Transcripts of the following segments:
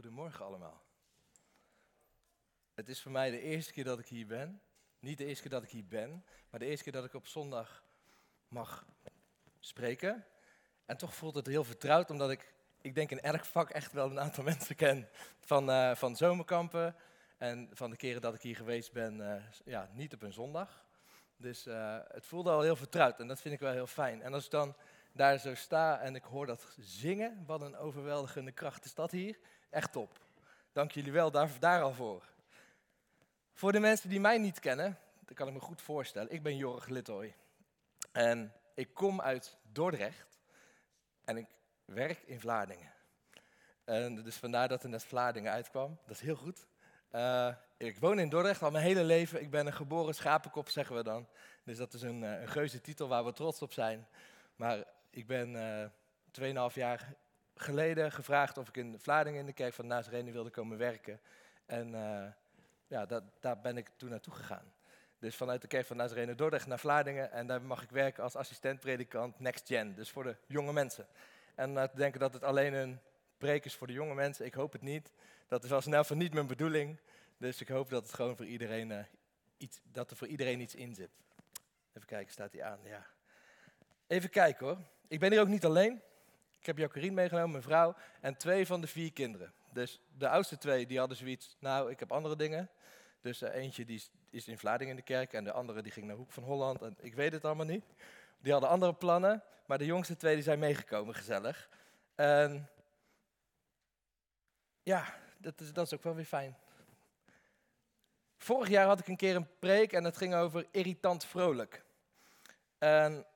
Goedemorgen allemaal. Het is voor mij de eerste keer dat ik hier ben. Niet de eerste keer dat ik hier ben, maar de eerste keer dat ik op zondag mag spreken. En toch voelt het heel vertrouwd, omdat ik, ik denk in elk vak echt wel een aantal mensen ken. Van, uh, van zomerkampen en van de keren dat ik hier geweest ben, uh, ja, niet op een zondag. Dus uh, het voelde al heel vertrouwd en dat vind ik wel heel fijn. En als ik dan daar zo sta en ik hoor dat zingen, wat een overweldigende kracht is dat hier. Echt top. Dank jullie wel daar, al voor. Voor de mensen die mij niet kennen, dat kan ik me goed voorstellen. Ik ben Jorg Littoy. En ik kom uit Dordrecht. En ik werk in Vlaardingen. En dus vandaar dat er net Vlaardingen uitkwam. Dat is heel goed. Uh, ik woon in Dordrecht al mijn hele leven. Ik ben een geboren schapenkop, zeggen we dan. Dus dat is een, een geuze titel waar we trots op zijn. Maar ik ben uh, 2,5 jaar geleden gevraagd of ik in Vlaardingen in de kerk van Nazarene wilde komen werken. En uh, ja, dat, daar ben ik toen naartoe gegaan. Dus vanuit de kerk van Nazarene Dordrecht naar Vlaardingen. En daar mag ik werken als assistent-predikant Next Gen. Dus voor de jonge mensen. En uh, te denken dat het alleen een preek is voor de jonge mensen, ik hoop het niet. Dat is wel snel van niet mijn bedoeling. Dus ik hoop dat het gewoon voor iedereen, uh, iets, dat er voor iedereen iets in zit. Even kijken, staat hij aan? Ja. Even kijken hoor. Ik ben hier ook niet alleen. Ik heb Jacqueline meegenomen, mijn vrouw, en twee van de vier kinderen. Dus de oudste twee, die hadden zoiets, nou, ik heb andere dingen. Dus uh, eentje die is in Vlaardingen in de kerk en de andere die ging naar Hoek van Holland. En ik weet het allemaal niet. Die hadden andere plannen, maar de jongste twee die zijn meegekomen, gezellig. En ja, dat is, dat is ook wel weer fijn. Vorig jaar had ik een keer een preek en het ging over irritant vrolijk. En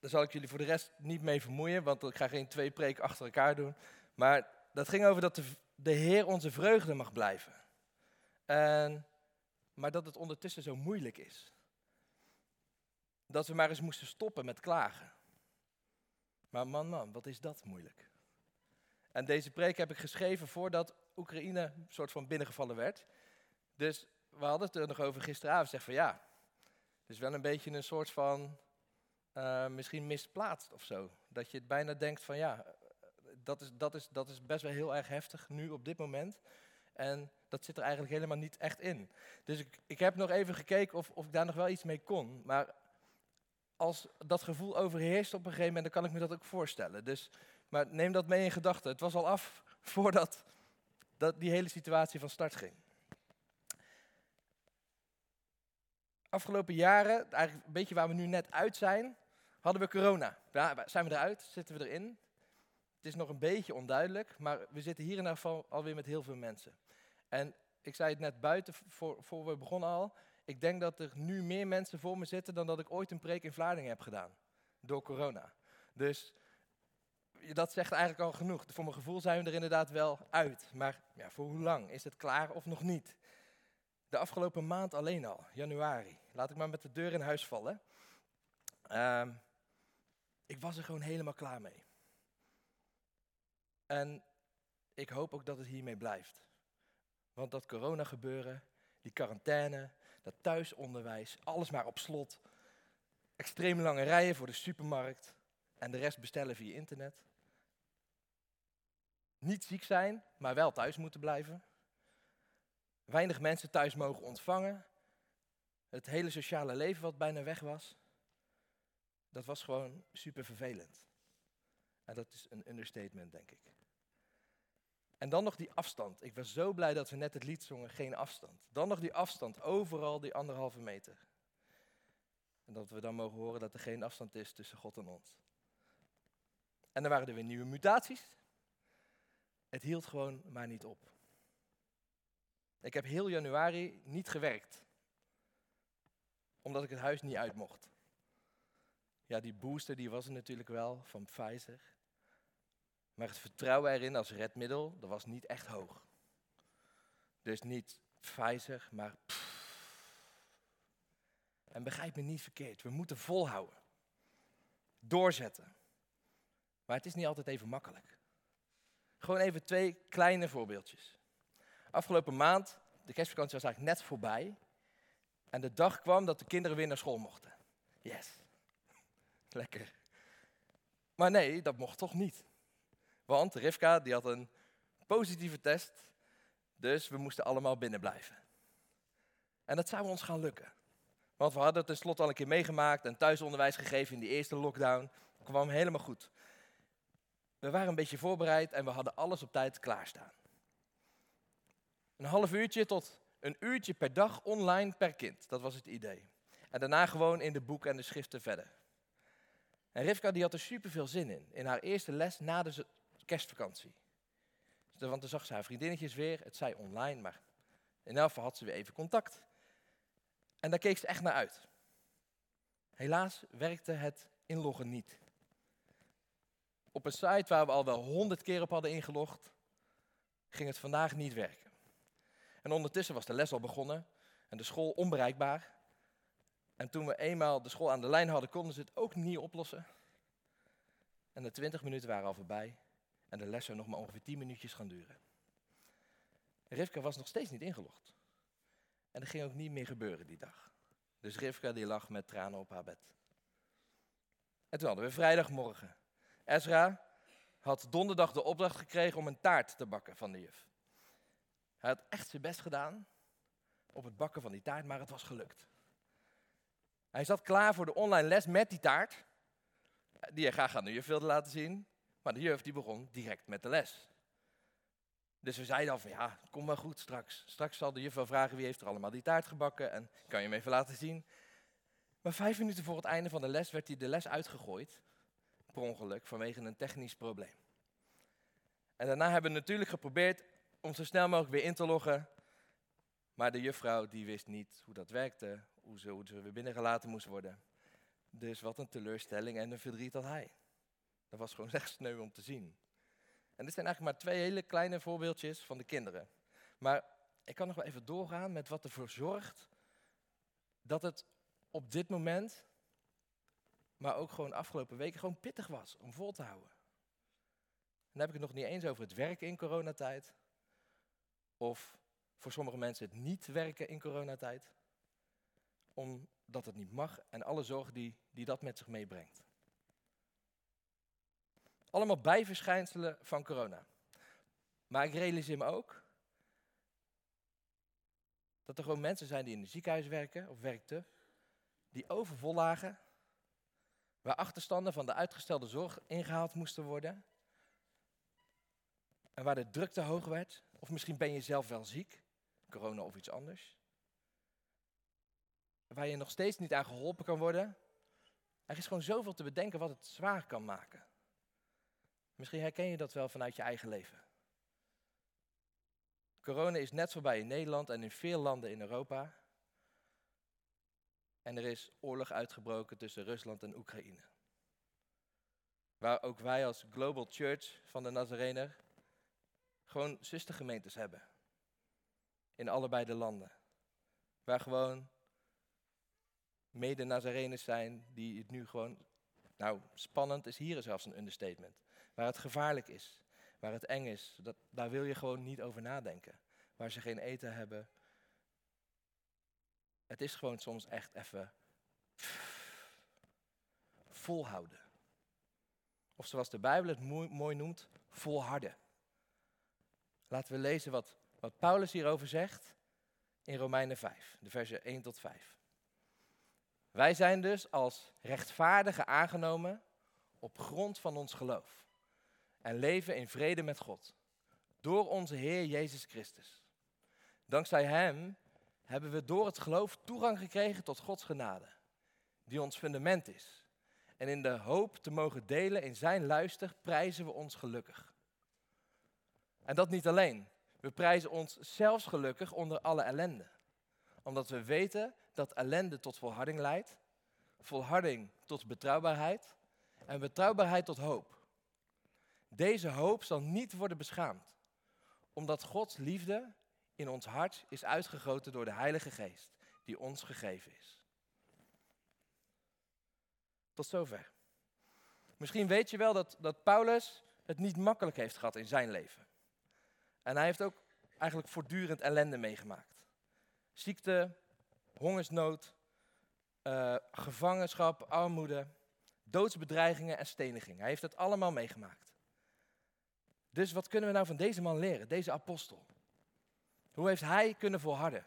daar zal ik jullie voor de rest niet mee vermoeien, want ik ga geen twee preken achter elkaar doen. Maar dat ging over dat de, de Heer onze vreugde mag blijven. En, maar dat het ondertussen zo moeilijk is. Dat we maar eens moesten stoppen met klagen. Maar man, man, wat is dat moeilijk. En deze preek heb ik geschreven voordat Oekraïne een soort van binnengevallen werd. Dus we hadden het er nog over gisteravond. Zeg van ja, het is wel een beetje een soort van uh, misschien misplaatst of zo. Dat je het bijna denkt van ja, dat is, dat, is, dat is best wel heel erg heftig nu op dit moment. En dat zit er eigenlijk helemaal niet echt in. Dus ik, ik heb nog even gekeken of, of ik daar nog wel iets mee kon. Maar als dat gevoel overheerst op een gegeven moment, dan kan ik me dat ook voorstellen. Dus, maar neem dat mee in gedachten. Het was al af voordat dat die hele situatie van start ging. Afgelopen jaren, eigenlijk een beetje waar we nu net uit zijn, hadden we corona. Ja, zijn we eruit? Zitten we erin? Het is nog een beetje onduidelijk, maar we zitten hier in ieder alweer met heel veel mensen. En ik zei het net buiten, voor, voor we begonnen al. Ik denk dat er nu meer mensen voor me zitten dan dat ik ooit een preek in Vlaardingen heb gedaan. Door corona. Dus dat zegt eigenlijk al genoeg. Voor mijn gevoel zijn we er inderdaad wel uit. Maar ja, voor hoe lang? Is het klaar of nog niet? De afgelopen maand alleen al, januari. Laat ik maar met de deur in huis vallen. Uh, ik was er gewoon helemaal klaar mee. En ik hoop ook dat het hiermee blijft. Want dat corona gebeuren, die quarantaine, dat thuisonderwijs, alles maar op slot. Extreem lange rijen voor de supermarkt en de rest bestellen via internet. Niet ziek zijn, maar wel thuis moeten blijven. Weinig mensen thuis mogen ontvangen. Het hele sociale leven wat bijna weg was. Dat was gewoon super vervelend. En dat is een understatement, denk ik. En dan nog die afstand. Ik was zo blij dat we net het lied zongen, geen afstand. Dan nog die afstand, overal die anderhalve meter. En dat we dan mogen horen dat er geen afstand is tussen God en ons. En dan waren er weer nieuwe mutaties. Het hield gewoon maar niet op. Ik heb heel januari niet gewerkt. Omdat ik het huis niet uit mocht. Ja, die booster die was er natuurlijk wel van Pfizer. Maar het vertrouwen erin als redmiddel, dat was niet echt hoog. Dus niet Pfizer, maar En begrijp me niet verkeerd, we moeten volhouden. Doorzetten. Maar het is niet altijd even makkelijk. Gewoon even twee kleine voorbeeldjes. Afgelopen maand, de kerstvakantie was eigenlijk net voorbij. En de dag kwam dat de kinderen weer naar school mochten. Yes. Lekker. Maar nee, dat mocht toch niet. Want Rivka die had een Positieve test, dus we moesten allemaal binnen blijven. En dat zou ons gaan lukken. Want we hadden het tenslotte al een keer meegemaakt en thuisonderwijs gegeven in die eerste lockdown. Dat kwam helemaal goed. We waren een beetje voorbereid en we hadden alles op tijd klaarstaan. Een half uurtje tot een uurtje per dag online per kind. Dat was het idee. En daarna gewoon in de boeken en de schriften verder. En Rivka die had er super veel zin in. In haar eerste les na de kerstvakantie. Want dan zag ze haar vriendinnetjes weer. Het zei online, maar in elk had ze weer even contact. En daar keek ze echt naar uit. Helaas werkte het inloggen niet. Op een site waar we al wel honderd keer op hadden ingelogd, ging het vandaag niet werken. En ondertussen was de les al begonnen en de school onbereikbaar. En toen we eenmaal de school aan de lijn hadden, konden ze het ook niet oplossen. En de twintig minuten waren al voorbij en de les zou nog maar ongeveer tien minuutjes gaan duren. Rivka was nog steeds niet ingelogd. En er ging ook niet meer gebeuren die dag. Dus Rivka die lag met tranen op haar bed. En toen hadden we vrijdagmorgen. Ezra had donderdag de opdracht gekregen om een taart te bakken van de juf. Hij had echt zijn best gedaan op het bakken van die taart, maar het was gelukt. Hij zat klaar voor de online les met die taart, die hij graag aan de juf wilde laten zien. Maar de juf die begon direct met de les. Dus we zeiden al van ja, kom maar goed straks. Straks zal de juf wel vragen wie heeft er allemaal die taart gebakken en kan je hem even laten zien. Maar vijf minuten voor het einde van de les werd hij de les uitgegooid, per ongeluk, vanwege een technisch probleem. En daarna hebben we natuurlijk geprobeerd om zo snel mogelijk weer in te loggen. Maar de juffrouw die wist niet hoe dat werkte, hoe ze, hoe weer binnengelaten moest worden. Dus wat een teleurstelling en een verdriet had hij. Dat was gewoon echt sneu om te zien. En dit zijn eigenlijk maar twee hele kleine voorbeeldjes van de kinderen. Maar ik kan nog wel even doorgaan met wat ervoor zorgt dat het op dit moment, maar ook gewoon afgelopen weken, gewoon pittig was om vol te houden. En dan heb ik het nog niet eens over het werken in coronatijd. Of voor sommige mensen het niet werken in coronatijd. Omdat het niet mag en alle zorgen die, die dat met zich meebrengt. Allemaal bijverschijnselen van corona. Maar ik realiseer me ook dat er gewoon mensen zijn die in het ziekenhuis werken of werkten, die overvol lagen, waar achterstanden van de uitgestelde zorg ingehaald moesten worden, en waar de druk te hoog werd, of misschien ben je zelf wel ziek, corona of iets anders, waar je nog steeds niet aan geholpen kan worden. Er is gewoon zoveel te bedenken wat het zwaar kan maken. Misschien herken je dat wel vanuit je eigen leven. Corona is net voorbij in Nederland en in veel landen in Europa. En er is oorlog uitgebroken tussen Rusland en Oekraïne. Waar ook wij als Global Church van de Nazarener gewoon zustergemeentes hebben. In allebei de landen. Waar gewoon mede-Nazareners zijn die het nu gewoon... Nou, spannend is hier zelfs een understatement. Waar het gevaarlijk is, waar het eng is, dat, daar wil je gewoon niet over nadenken. Waar ze geen eten hebben. Het is gewoon soms echt even volhouden. Of zoals de Bijbel het mooi, mooi noemt, volharden. Laten we lezen wat, wat Paulus hierover zegt in Romeinen 5, de versen 1 tot 5. Wij zijn dus als rechtvaardigen aangenomen op grond van ons geloof en leven in vrede met God. Door onze Heer Jezus Christus. Dankzij Hem hebben we door het geloof toegang gekregen tot Gods genade, die ons fundament is. En in de hoop te mogen delen in Zijn luister prijzen we ons gelukkig. En dat niet alleen. We prijzen ons zelfs gelukkig onder alle ellende. Omdat we weten dat ellende tot volharding leidt, volharding tot betrouwbaarheid en betrouwbaarheid tot hoop. Deze hoop zal niet worden beschaamd, omdat Gods liefde in ons hart is uitgegoten door de Heilige Geest, die ons gegeven is. Tot zover. Misschien weet je wel dat, dat Paulus het niet makkelijk heeft gehad in zijn leven. En hij heeft ook eigenlijk voortdurend ellende meegemaakt. Ziekte, hongersnood, uh, gevangenschap, armoede, doodsbedreigingen en steniging. Hij heeft het allemaal meegemaakt. Dus wat kunnen we nou van deze man leren, deze apostel? Hoe heeft hij kunnen volharden?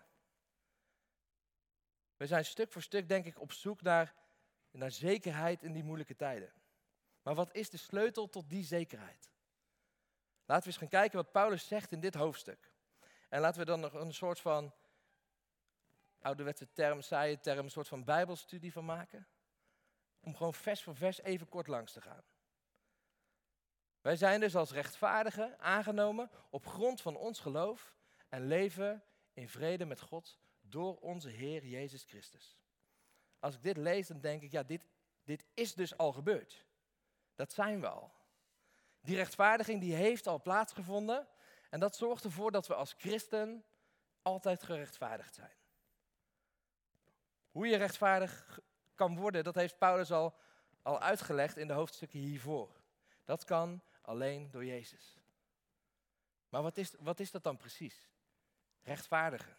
We zijn stuk voor stuk, denk ik, op zoek naar, naar zekerheid in die moeilijke tijden. Maar wat is de sleutel tot die zekerheid? Laten we eens gaan kijken wat Paulus zegt in dit hoofdstuk. En laten we dan nog een soort van ouderwetse term, saaie term, een soort van bijbelstudie van maken. Om gewoon vers voor vers even kort langs te gaan. Wij zijn dus als rechtvaardigen aangenomen op grond van ons geloof en leven in vrede met God door onze Heer Jezus Christus. Als ik dit lees, dan denk ik, ja, dit, dit is dus al gebeurd. Dat zijn we al. Die rechtvaardiging die heeft al plaatsgevonden en dat zorgt ervoor dat we als christen altijd gerechtvaardigd zijn. Hoe je rechtvaardig kan worden, dat heeft Paulus al, al uitgelegd in de hoofdstukken hiervoor. Dat kan alleen door Jezus. Maar wat is, wat is dat dan precies? Rechtvaardigen.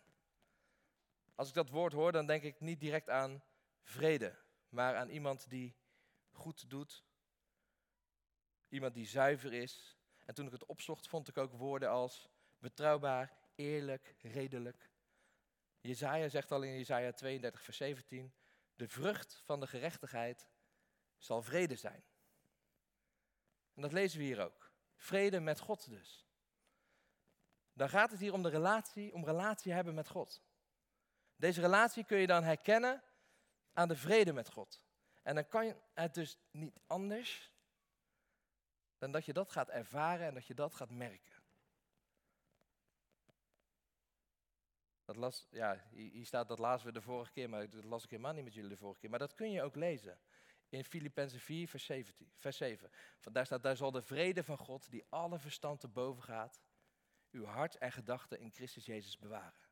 Als ik dat woord hoor, dan denk ik niet direct aan vrede, maar aan iemand die goed doet. Iemand die zuiver is. En toen ik het opzocht, vond ik ook woorden als betrouwbaar, eerlijk, redelijk. Jezaja zegt al in Jezaja 32, vers 17, de vrucht van de gerechtigheid zal vrede zijn. En dat lezen we hier ook. Vrede met God dus. Dan gaat het hier om de relatie, om relatie hebben met God. Deze relatie kun je dan herkennen aan de vrede met God. En dan kan het dus niet anders dan dat je dat gaat ervaren en dat je dat gaat merken. Dat las, ja, hier staat dat lazen we de vorige keer, maar dat las ik helemaal niet met jullie de vorige keer. Maar dat kun je ook lezen in Filippenzen 4, vers 7. Vers 7. Daar staat, daar zal de vrede van God, die alle verstand te boven gaat, uw hart en gedachten in Christus Jezus bewaren.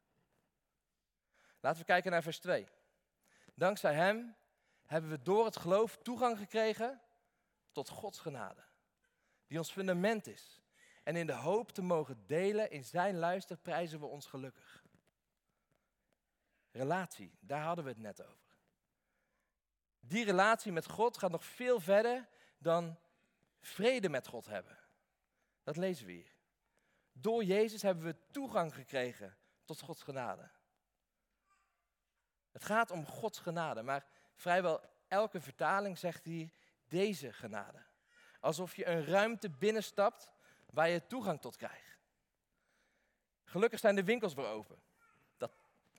Laten we kijken naar vers 2. Dankzij Hem hebben we door het geloof toegang gekregen tot Gods genade, die ons fundament is. En in de hoop te mogen delen in Zijn luister prijzen we ons gelukkig. Relatie, daar hadden we het net over. Die relatie met God gaat nog veel verder dan vrede met God hebben. Dat lezen we hier. Door Jezus hebben we toegang gekregen tot Gods genade. Het gaat om Gods genade, maar vrijwel elke vertaling zegt hier deze genade. Alsof je een ruimte binnenstapt waar je toegang tot krijgt. Gelukkig zijn de winkels weer open.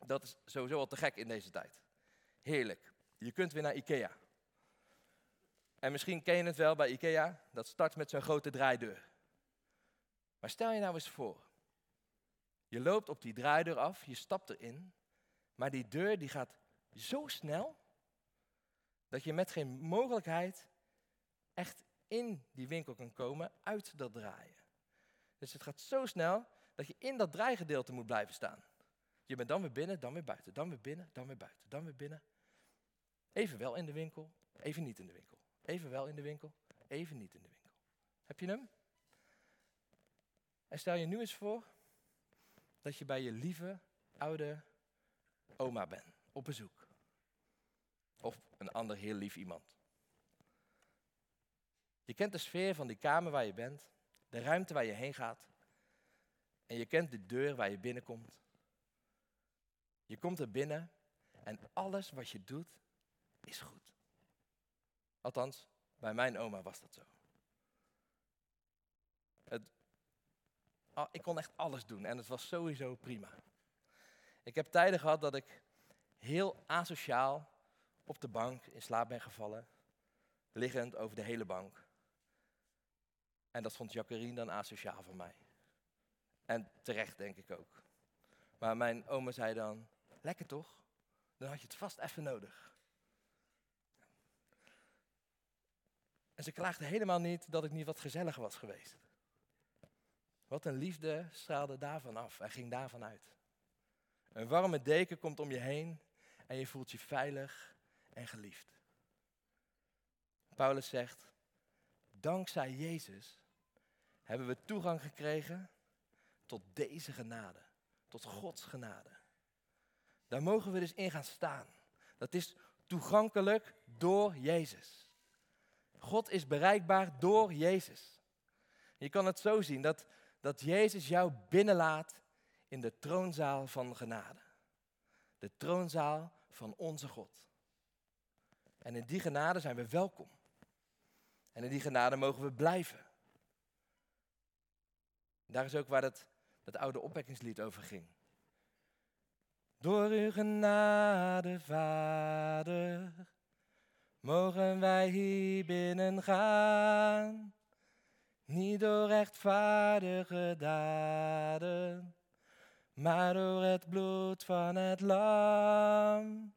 Dat, is sowieso al te gek in deze tijd. Heerlijk. Je kunt weer naar Ikea. En misschien ken je het wel bij Ikea. Dat start met zo'n grote draaideur. Maar stel je nou eens voor. Je loopt op die draaideur af, je stapt erin. Maar die deur die gaat zo snel dat je met geen mogelijkheid echt in die winkel kan komen uit dat draaien. Dus het gaat zo snel dat je in dat draaigedeelte moet blijven staan. Je bent dan weer binnen, dan weer buiten, dan weer binnen, dan weer buiten, dan weer binnen. Even wel in de winkel, even niet in de winkel. Even wel in de winkel, even niet in de winkel. Heb je hem? En stel je nu eens voor dat je bij je lieve oude oma bent, op bezoek. Of een ander heel lief iemand. Je kent de sfeer van die kamer waar je bent, de ruimte waar je heen gaat. En je kent de deur waar je binnenkomt. Je komt er binnen en alles wat je doet is goed. Althans, bij mijn oma was dat zo. Het, ik kon echt alles doen en het was sowieso prima. Ik heb tijden gehad dat ik heel asociaal op de bank in slaap ben gevallen, liggend over de hele bank. En dat vond Jacqueline dan asociaal van mij. En terecht denk ik ook. Maar mijn oma zei dan, lekker toch? Dan had je het vast even nodig. En ze klaagde helemaal niet dat ik niet wat gezelliger was geweest. Wat een liefde straalde daarvan af en ging daarvan uit. Een warme deken komt om je heen en je voelt je veilig en geliefd. Paulus zegt, dankzij Jezus hebben we toegang gekregen tot deze genade, tot Gods genade. Daar mogen we dus in gaan staan. Dat is toegankelijk door Jezus. God is bereikbaar door Jezus. Je kan het zo zien dat, dat Jezus jou binnenlaat in de troonzaal van genade. De troonzaal van onze God. En in die genade zijn we welkom. En in die genade mogen we blijven. Daar is ook waar dat, dat oude opwekkingslied over ging. Door uw genade, Vader, mogen wij hier binnen gaan. Niet door rechtvaardige daden, maar door het bloed van het lam.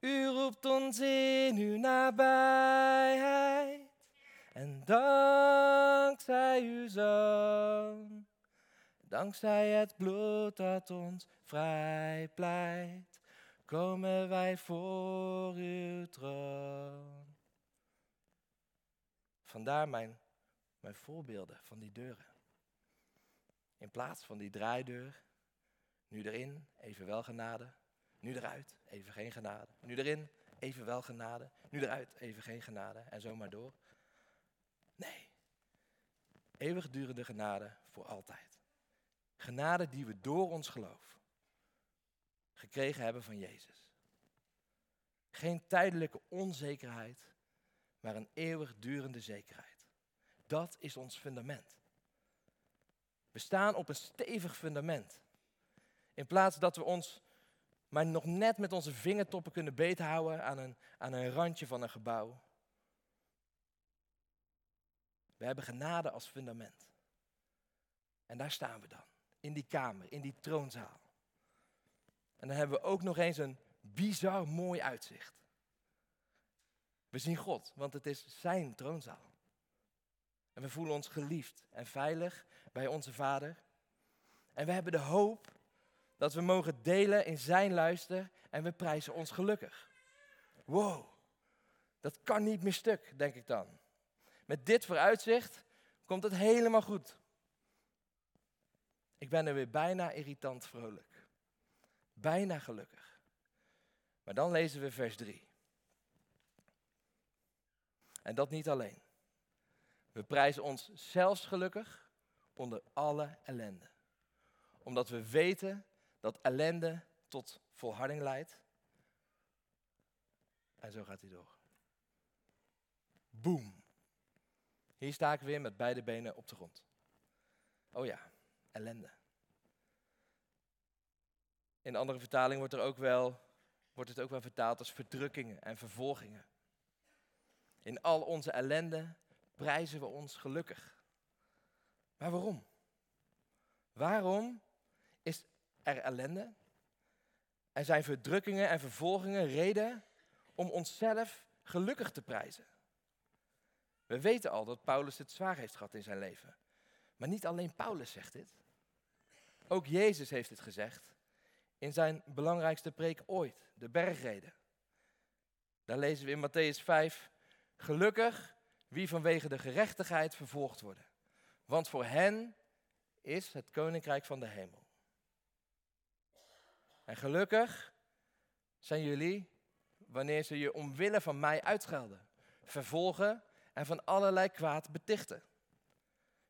U roept ons in uw nabijheid en dankzij uw zoon, dankzij het bloed dat ons vrij pleit, komen wij voor uw troon. Vandaar mijn, mijn voorbeelden van die deuren. In plaats van die draaideur, nu erin, even wel genade, nu eruit, even geen genade. Nu erin, even wel genade. Nu eruit, even geen genade. En zo maar door. Nee. Eeuwigdurende genade voor altijd. Genade die we door ons geloof gekregen hebben van Jezus. Geen tijdelijke onzekerheid, maar een eeuwigdurende zekerheid. Dat is ons fundament. We staan op een stevig fundament. In plaats dat we ons maar nog net met onze vingertoppen kunnen beethouden aan een, aan een randje van een gebouw. We hebben genade als fundament. En daar staan we dan, in die kamer, in die troonzaal. En dan hebben we ook nog eens een bizar mooi uitzicht. We zien God, want het is zijn troonzaal. En we voelen ons geliefd en veilig bij onze Vader. En we hebben de hoop dat we mogen delen in zijn luister en we prijzen ons gelukkig. Wow, dat kan niet meer stuk, denk ik dan. Met dit vooruitzicht komt het helemaal goed. Ik ben er weer bijna irritant vrolijk. Bijna gelukkig. Maar dan lezen we vers 3. En dat niet alleen. We prijzen ons zelfs gelukkig onder alle ellende. Omdat we weten dat ellende tot volharding leidt. En zo gaat hij door. Boom. Hier sta ik weer met beide benen op de grond. Oh ja, ellende. In andere vertaling wordt, er ook wel, wordt het ook wel vertaald als verdrukkingen en vervolgingen. In al onze ellende prijzen we ons gelukkig. Maar waarom? Waarom is er ellende? Er zijn verdrukkingen en vervolgingen reden om onszelf gelukkig te prijzen. We weten al dat Paulus het zwaar heeft gehad in zijn leven. Maar niet alleen Paulus zegt dit. Ook Jezus heeft het gezegd in zijn belangrijkste preek ooit, de bergreden. Daar lezen we in Matthäus 5, gelukkig wie vanwege de gerechtigheid vervolgd worden. Want voor hen is het koninkrijk van de hemel. En gelukkig zijn jullie wanneer ze je omwille van mij uitschelden, vervolgen en van allerlei kwaad betichten.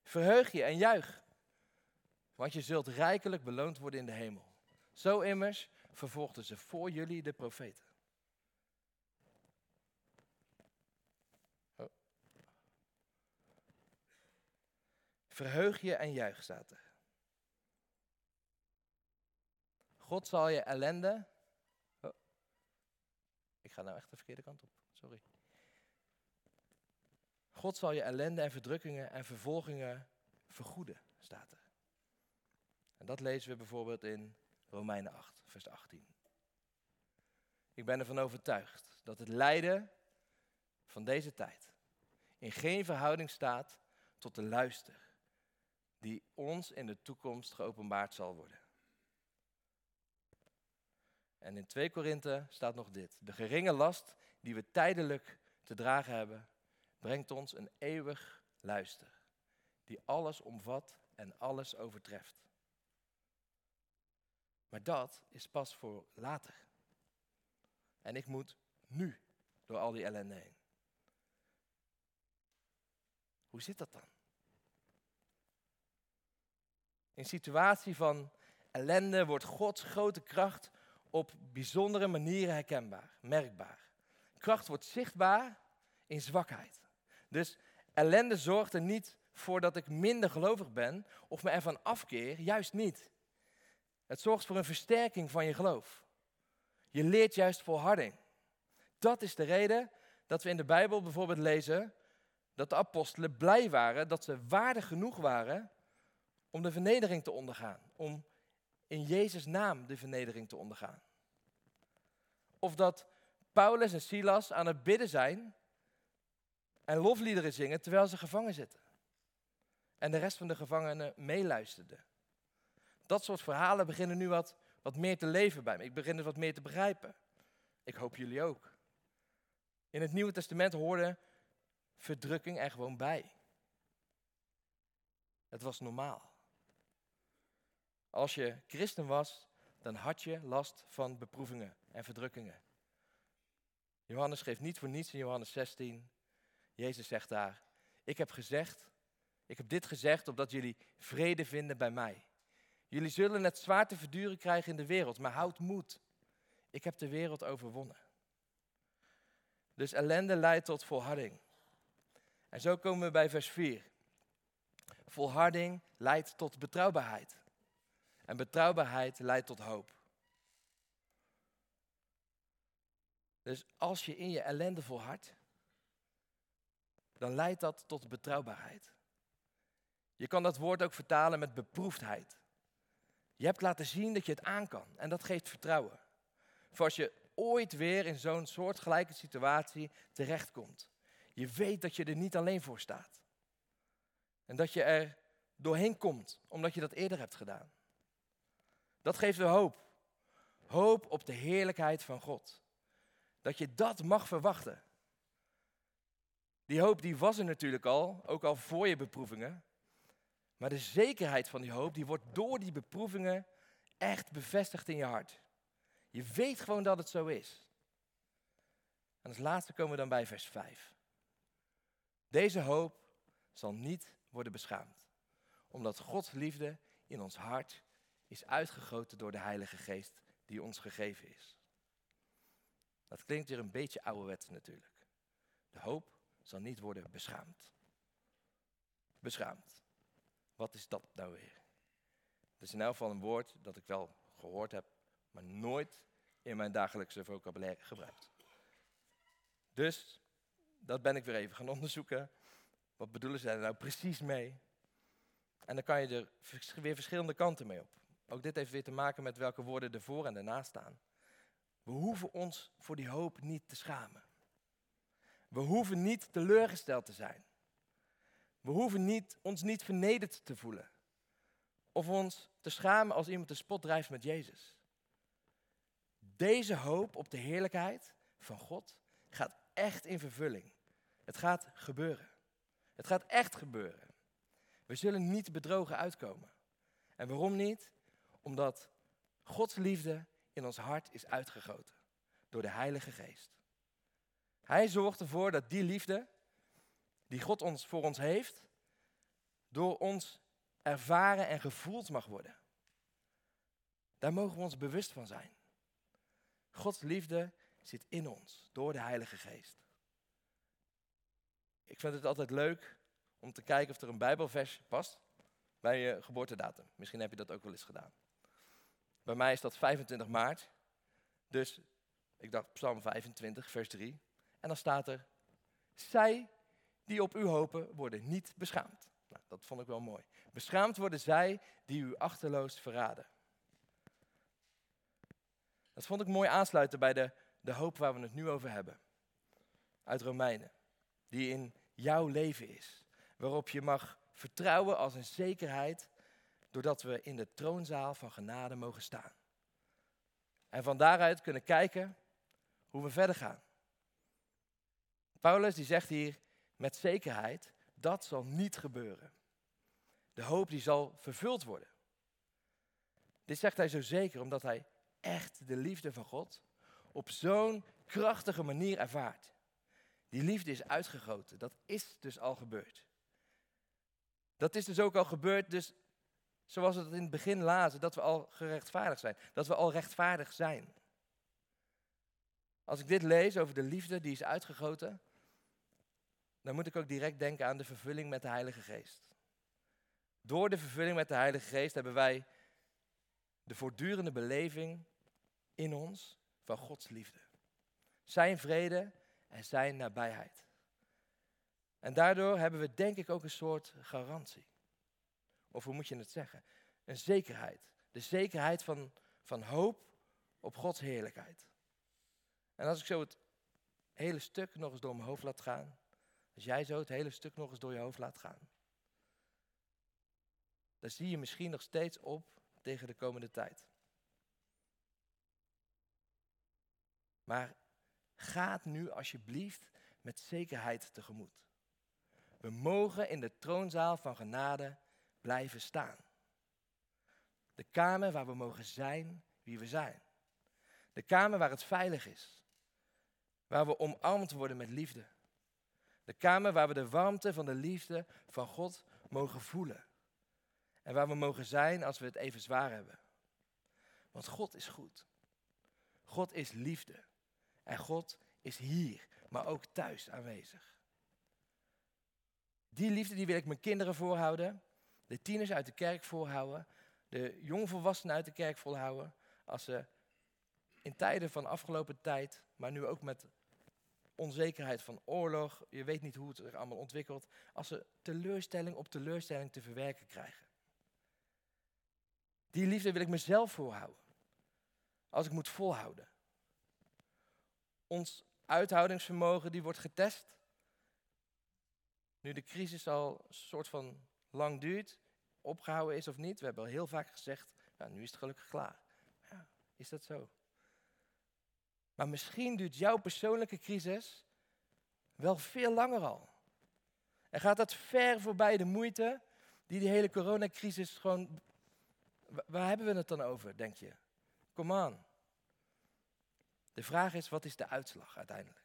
Verheug je en juich, want je zult rijkelijk beloond worden in de hemel. Zo immers vervolgden ze voor jullie de profeten. Oh. Verheug je en juich, staat er. God zal je ellende. Oh. Ik ga nou echt de verkeerde kant op. Sorry. God zal je ellende en verdrukkingen en vervolgingen vergoeden, staat er. En dat lezen we bijvoorbeeld in Romeinen 8, vers 18. Ik ben ervan overtuigd dat het lijden van deze tijd in geen verhouding staat tot de luister die ons in de toekomst geopenbaard zal worden. En in 2 Korinthe staat nog dit. De geringe last die we tijdelijk te dragen hebben, brengt ons een eeuwig luister. Die alles omvat en alles overtreft. Maar dat is pas voor later. En ik moet nu door al die ellende heen. Hoe zit dat dan? In situatie van ellende wordt Gods grote kracht op bijzondere manieren herkenbaar, merkbaar. Kracht wordt zichtbaar in zwakheid. Dus ellende zorgt er niet voor dat ik minder gelovig ben of me ervan afkeer, juist niet. Het zorgt voor een versterking van je geloof. Je leert juist volharding. Dat is de reden dat we in de Bijbel bijvoorbeeld lezen dat de apostelen blij waren dat ze waardig genoeg waren om de vernedering te ondergaan. Om in Jezus' naam de vernedering te ondergaan. Of dat Paulus en Silas aan het bidden zijn en lofliederen zingen terwijl ze gevangen zitten. En de rest van de gevangenen meeluisterden. Dat soort verhalen beginnen nu wat, wat meer te leven bij me. Ik begin het wat meer te begrijpen. Ik hoop jullie ook. In het Nieuwe Testament hoorde verdrukking er gewoon bij. Het was normaal. Als je christen was, dan had je last van beproevingen en verdrukkingen. Johannes schreef niet voor niets in Johannes 16. Jezus zegt daar, ik heb gezegd, ik heb dit gezegd opdat jullie vrede vinden bij mij. Jullie zullen het zwaar te verduren krijgen in de wereld, maar houd moed. Ik heb de wereld overwonnen. Dus ellende leidt tot volharding. En zo komen we bij vers 4. Volharding leidt tot betrouwbaarheid. En betrouwbaarheid leidt tot hoop. Dus als je in je ellende volhardt, dan leidt dat tot betrouwbaarheid. Je kan dat woord ook vertalen met beproefdheid. Je hebt laten zien dat je het aan kan en dat geeft vertrouwen. Voor als je ooit weer in zo'n soortgelijke situatie terechtkomt. Je weet dat je er niet alleen voor staat. En dat je er doorheen komt, omdat je dat eerder hebt gedaan. Dat geeft de hoop. Hoop op de heerlijkheid van God. Dat je dat mag verwachten. Die hoop die was er natuurlijk al, ook al voor je beproevingen. Maar de zekerheid van die hoop, die wordt door die beproevingen echt bevestigd in je hart. Je weet gewoon dat het zo is. En als laatste komen we dan bij vers 5. Deze hoop zal niet worden beschaamd, omdat Gods liefde in ons hart is uitgegoten door de Heilige Geest die ons gegeven is. Dat klinkt weer een beetje ouderwets natuurlijk. De hoop zal niet worden beschaamd. Beschaamd. Wat is dat nou weer? Het is in elk geval een woord dat ik wel gehoord heb, maar nooit in mijn dagelijkse vocabulaire gebruikt. Dus dat ben ik weer even gaan onderzoeken. Wat bedoelen ze daar nou precies mee? En dan kan je er weer verschillende kanten mee op. Ook dit heeft weer te maken met welke woorden ervoor en daarna staan. We hoeven ons voor die hoop niet te schamen. We hoeven niet teleurgesteld te zijn. We hoeven niet, ons niet vernederd te voelen. Of ons te schamen als iemand de spot drijft met Jezus. Deze hoop op de heerlijkheid van God gaat echt in vervulling. Het gaat gebeuren. Het gaat echt gebeuren. We zullen niet bedrogen uitkomen. En waarom niet? Omdat Gods liefde in ons hart is uitgegoten door de Heilige Geest. Hij zorgt ervoor dat die liefde die God ons voor ons heeft, door ons ervaren en gevoeld mag worden. Daar mogen we ons bewust van zijn. Gods liefde zit in ons door de Heilige Geest. Ik vind het altijd leuk om te kijken of er een Bijbelvers past bij je geboortedatum. Misschien heb je dat ook wel eens gedaan. Bij mij is dat 25 maart. Dus ik dacht Psalm 25, vers 3. En dan staat er: Zij die op u hopen, worden niet beschaamd. Nou, dat vond ik wel mooi. Beschaamd worden zij die u achterloos verraden. Dat vond ik mooi aansluiten bij de, de hoop waar we het nu over hebben. Uit Romeinen. Die in jouw leven is. Waarop je mag vertrouwen als een zekerheid. Doordat we in de troonzaal van genade mogen staan. En van daaruit kunnen kijken hoe we verder gaan. Paulus die zegt hier met zekerheid, dat zal niet gebeuren. De hoop die zal vervuld worden. Dit zegt hij zo zeker omdat hij echt de liefde van God op zo'n krachtige manier ervaart. Die liefde is uitgegoten. Dat is dus al gebeurd. Dat is dus ook al gebeurd, dus Zoals we het in het begin lazen, dat we al gerechtvaardigd zijn. Dat we al rechtvaardig zijn. Als ik dit lees over de liefde die is uitgegoten, dan moet ik ook direct denken aan de vervulling met de Heilige Geest. Door de vervulling met de Heilige Geest hebben wij de voortdurende beleving in ons van Gods liefde. Zijn vrede en zijn nabijheid. En daardoor hebben we denk ik ook een soort garantie. Of hoe moet je het zeggen? Een zekerheid. De zekerheid van, van hoop op Gods heerlijkheid. En als ik zo het hele stuk nog eens door mijn hoofd laat gaan. Als jij zo het hele stuk nog eens door je hoofd laat gaan. Dan zie je misschien nog steeds op tegen de komende tijd. Maar ga nu alsjeblieft met zekerheid tegemoet. We mogen in de troonzaal van genade blijven staan. De kamer waar we mogen zijn wie we zijn. De kamer waar het veilig is. Waar we omarmd worden met liefde. De kamer waar we de warmte van de liefde van God mogen voelen. En waar we mogen zijn als we het even zwaar hebben. Want God is goed. God is liefde. En God is hier, maar ook thuis aanwezig. Die liefde die wil ik mijn kinderen voorhouden, de tieners uit de kerk voorhouden, de jongvolwassenen uit de kerk voorhouden, als ze in tijden van afgelopen tijd, maar nu ook met onzekerheid van oorlog, je weet niet hoe het zich allemaal ontwikkelt, als ze teleurstelling op teleurstelling te verwerken krijgen. Die liefde wil ik mezelf voorhouden, als ik moet volhouden. Ons uithoudingsvermogen die wordt getest nu de crisis al een soort van lang duurt, opgehouden is of niet. We hebben al heel vaak gezegd, nou, nu is het gelukkig klaar. Ja, is dat zo? Maar misschien duurt jouw persoonlijke crisis wel veel langer al. En gaat dat ver voorbij de moeite die die hele coronacrisis gewoon... Waar hebben we het dan over, denk je? Kom aan. De vraag is, wat is de uitslag uiteindelijk?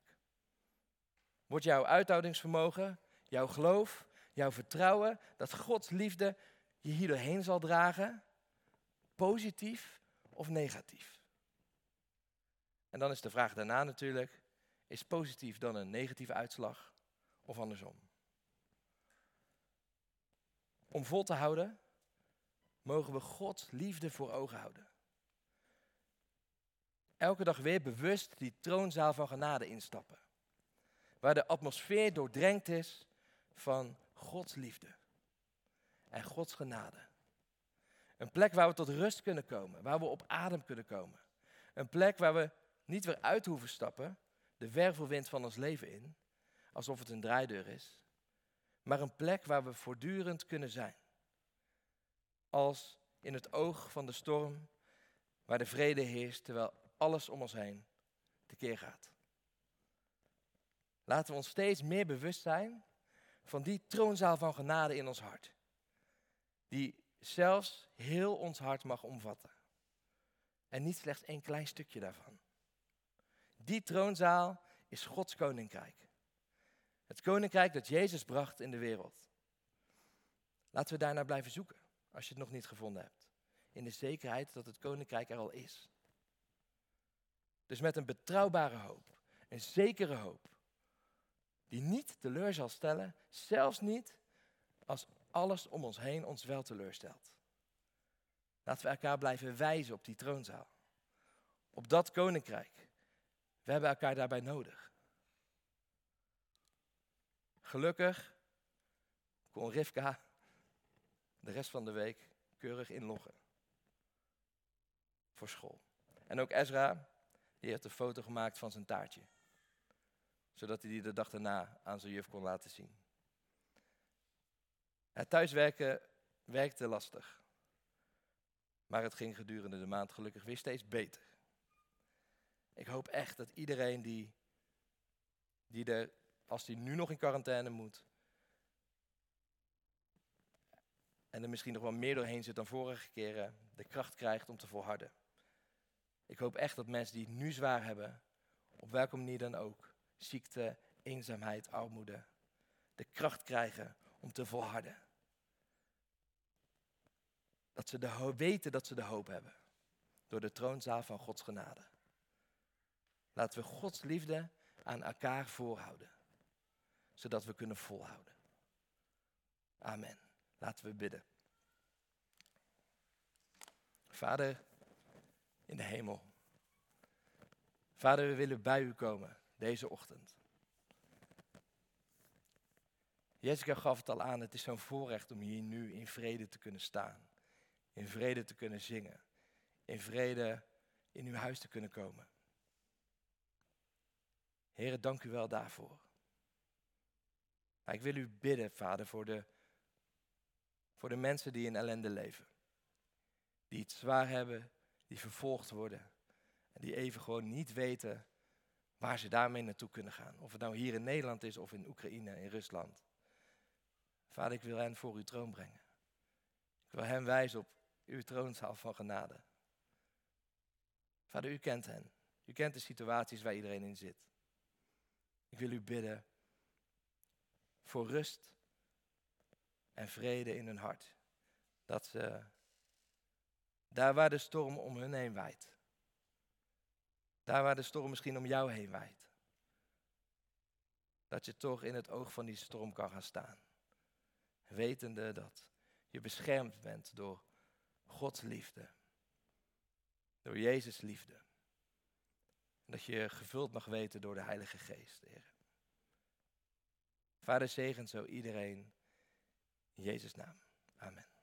Wordt jouw uithoudingsvermogen jouw geloof, jouw vertrouwen dat Gods liefde je hier doorheen zal dragen, positief of negatief? En dan is de vraag daarna natuurlijk, is positief dan een negatieve uitslag of andersom? Om vol te houden, mogen we Gods liefde voor ogen houden. Elke dag weer bewust die troonzaal van genade instappen. Waar de atmosfeer doordrenkt is van Gods liefde en Gods genade. Een plek waar we tot rust kunnen komen, waar we op adem kunnen komen. Een plek waar we niet weer uit hoeven stappen, de wervelwind van ons leven in, alsof het een draaideur is, maar een plek waar we voortdurend kunnen zijn. Als in het oog van de storm, waar de vrede heerst terwijl alles om ons heen tekeer gaat. Laten we ons steeds meer bewust zijn van die troonzaal van genade in ons hart. Die zelfs heel ons hart mag omvatten. En niet slechts een klein stukje daarvan. Die troonzaal is Gods koninkrijk. Het koninkrijk dat Jezus bracht in de wereld. Laten we daarnaar blijven zoeken, als je het nog niet gevonden hebt. In de zekerheid dat het koninkrijk er al is. Dus met een betrouwbare hoop, een zekere hoop, die niet teleur zal stellen, zelfs niet als alles om ons heen ons wel teleurstelt. Laten we elkaar blijven wijzen op die troonzaal. Op dat koninkrijk. We hebben elkaar daarbij nodig. Gelukkig kon Rivka de rest van de week keurig inloggen. Voor school. En ook Ezra, die heeft een foto gemaakt van zijn taartje zodat hij die de dag daarna aan zijn juf kon laten zien. Het thuiswerken werkte lastig. Maar het ging gedurende de maand gelukkig weer steeds beter. Ik hoop echt dat iedereen die, die er, als hij nu nog in quarantaine moet, en er misschien nog wel meer doorheen zit dan vorige keren, de kracht krijgt om te volharden. Ik hoop echt dat mensen die het nu zwaar hebben, op welke manier dan ook, ziekte, eenzaamheid, armoede, de kracht krijgen om te volharden. Dat ze de weten dat ze de hoop hebben. Door de troonzaal van Gods genade. Laten we Gods liefde aan elkaar voorhouden. Zodat we kunnen volhouden. Amen. Laten we bidden. Vader in de hemel. Vader, we willen bij u komen deze ochtend. Jessica gaf het al aan, het is zo'n voorrecht om hier nu in vrede te kunnen staan. In vrede te kunnen zingen. In vrede in uw huis te kunnen komen. Heren, dank u wel daarvoor. Ik wil u bidden, Vader, voor de, voor de mensen die in ellende leven. Die het zwaar hebben, die vervolgd worden. En die even gewoon niet weten waar ze daarmee naartoe kunnen gaan. Of het nou hier in Nederland is of in Oekraïne, in Rusland. Vader, ik wil hen voor uw troon brengen. Ik wil hen wijzen op uw troonzaal van genade. Vader, u kent hen. U kent de situaties waar iedereen in zit. Ik wil u bidden voor rust en vrede in hun hart. Dat ze daar waar de storm om hun heen waait. Daar waar de storm misschien om jou heen waait. Dat je toch in het oog van die storm kan gaan staan. Wetende dat je beschermd bent door Gods liefde. Door Jezus liefde. En dat je gevuld mag weten door de Heilige Geest. Vader, zegen zo iedereen. In Jezus' naam. Amen.